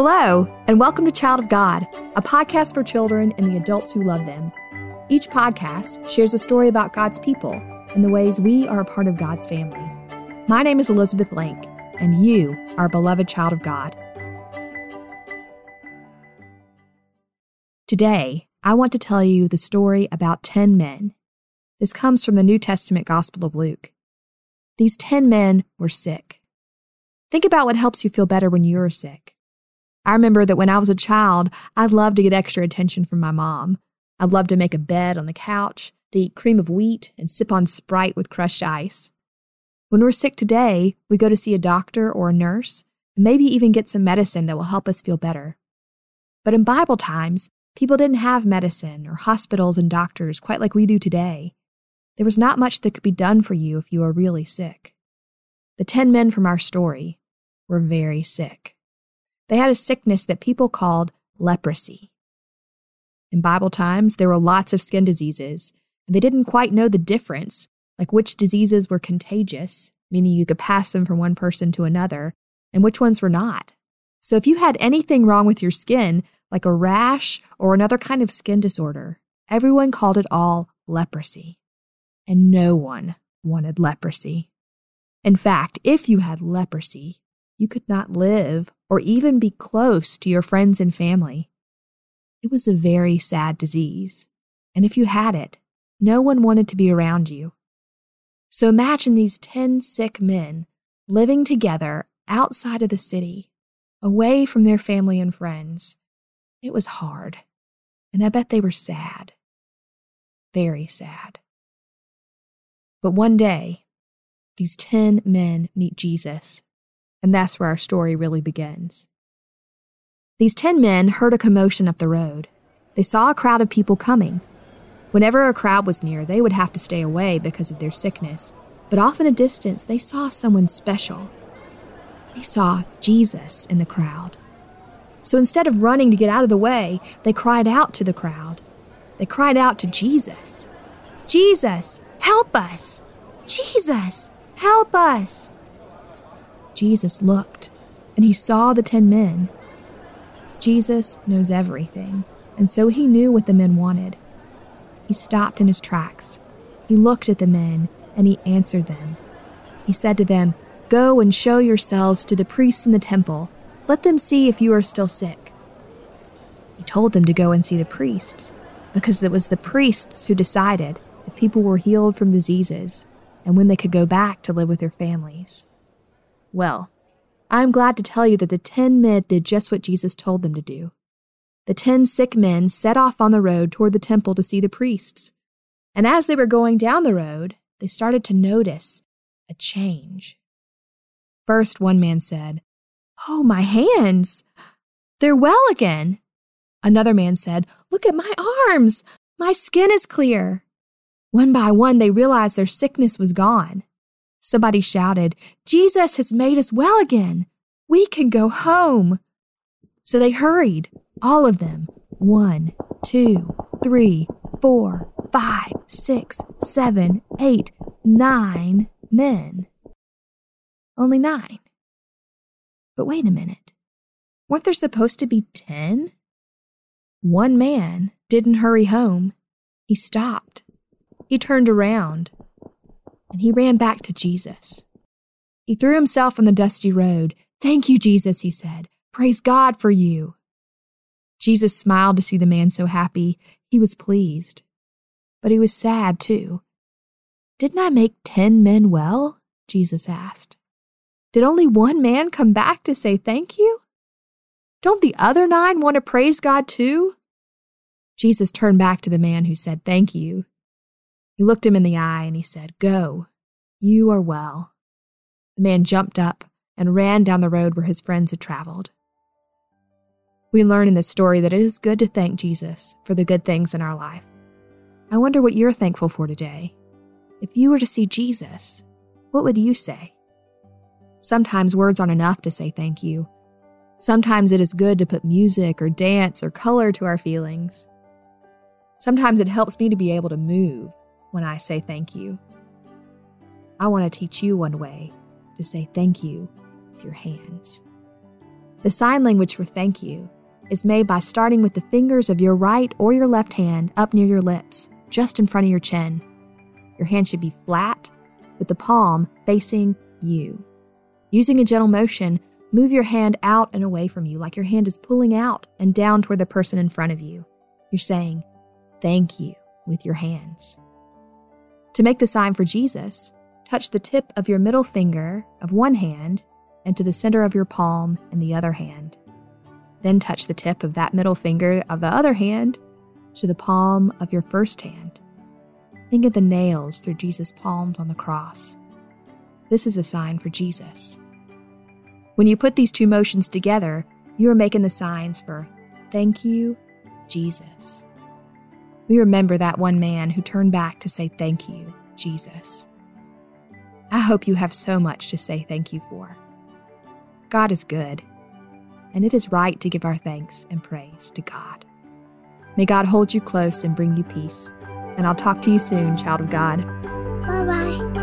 Hello, and welcome to Child of God, a podcast for children and the adults who love them. Each podcast shares a story about God's people and the ways we are a part of God's family. My name is Elizabeth Link, and you are a beloved child of God. Today, I want to tell you the story about 10 men. This comes from the New Testament Gospel of Luke. These 10 men were sick. Think about what helps you feel better when you're sick. I remember that when I was a child, I loved to get extra attention from my mom. I'd love to make a bed on the couch, to eat cream of wheat, and sip on Sprite with crushed ice. When we're sick today, we go to see a doctor or a nurse, and maybe even get some medicine that will help us feel better. But in Bible times, people didn't have medicine or hospitals and doctors quite like we do today. There was not much that could be done for you if you were really sick. The 10 men from our story were very sick. They had a sickness that people called leprosy. In Bible times, there were lots of skin diseases, and they didn't quite know the difference, like which diseases were contagious, meaning you could pass them from one person to another, and which ones were not. So if you had anything wrong with your skin, like a rash or another kind of skin disorder, everyone called it all leprosy. And no one wanted leprosy. In fact, if you had leprosy, you could not live or even be close to your friends and family. It was a very sad disease, and if you had it, no one wanted to be around you. So imagine these 10 sick men living together outside of the city, away from their family and friends. It was hard, and I bet they were sad. Very sad. But one day, these 10 men meet Jesus and that's where our story really begins. These ten men heard a commotion up the road. They saw a crowd of people coming. Whenever a crowd was near, they would have to stay away because of their sickness, but off in a distance, they saw someone special. They saw Jesus in the crowd. So instead of running to get out of the way, they cried out to the crowd. They cried out to Jesus Jesus, help us! Jesus, help us! Jesus looked, and he saw the ten men. Jesus knows everything, and so he knew what the men wanted. He stopped in his tracks. He looked at the men, and he answered them. He said to them, Go and show yourselves to the priests in the temple. Let them see if you are still sick. He told them to go and see the priests, because it was the priests who decided if people were healed from diseases and when they could go back to live with their families. Well, I'm glad to tell you that the ten men did just what Jesus told them to do. The ten sick men set off on the road toward the temple to see the priests. And as they were going down the road, they started to notice a change. First, one man said, Oh, my hands! They're well again. Another man said, Look at my arms! My skin is clear. One by one, they realized their sickness was gone. Somebody shouted, Jesus has made us well again. We can go home. So they hurried, all of them. One, two, three, four, five, six, seven, eight, nine men. Only nine. But wait a minute. Weren't there supposed to be ten? One man didn't hurry home. He stopped. He turned around and he ran back to Jesus. He threw himself on the dusty road. Thank you, Jesus, he said. Praise God for you. Jesus smiled to see the man so happy. He was pleased. But he was sad, too. Didn't I make ten men well? Jesus asked. Did only one man come back to say thank you? Don't the other nine want to praise God too? Jesus turned back to the man who said thank you he looked him in the eye and he said, Go, you are well. The man jumped up and ran down the road where his friends had traveled. We learn in this story that it is good to thank Jesus for the good things in our life. I wonder what you're thankful for today. If you were to see Jesus, what would you say? Sometimes words aren't enough to say thank you. Sometimes it is good to put music or dance or color to our feelings. Sometimes it helps me to be able to move when I say thank you. I want to teach you one way to say thank you with your hands. The sign language for thank you is made by starting with the fingers of your right or your left hand up near your lips, just in front of your chin. Your hand should be flat, with the palm facing you. Using a gentle motion, move your hand out and away from you like your hand is pulling out and down toward the person in front of you. You're saying, Thank you with your hands. To make the sign for Jesus, touch the tip of your middle finger of one hand and to the center of your palm in the other hand. Then touch the tip of that middle finger of the other hand to the palm of your first hand. Think of the nails through Jesus' palms on the cross. This is a sign for Jesus. When you put these two motions together, you are making the signs for thank you, Jesus. We remember that one man who turned back to say thank you, Jesus. I hope you have so much to say thank you for. God is good, and it is right to give our thanks and praise to God. May God hold you close and bring you peace. And I'll talk to you soon, child of God. Bye bye.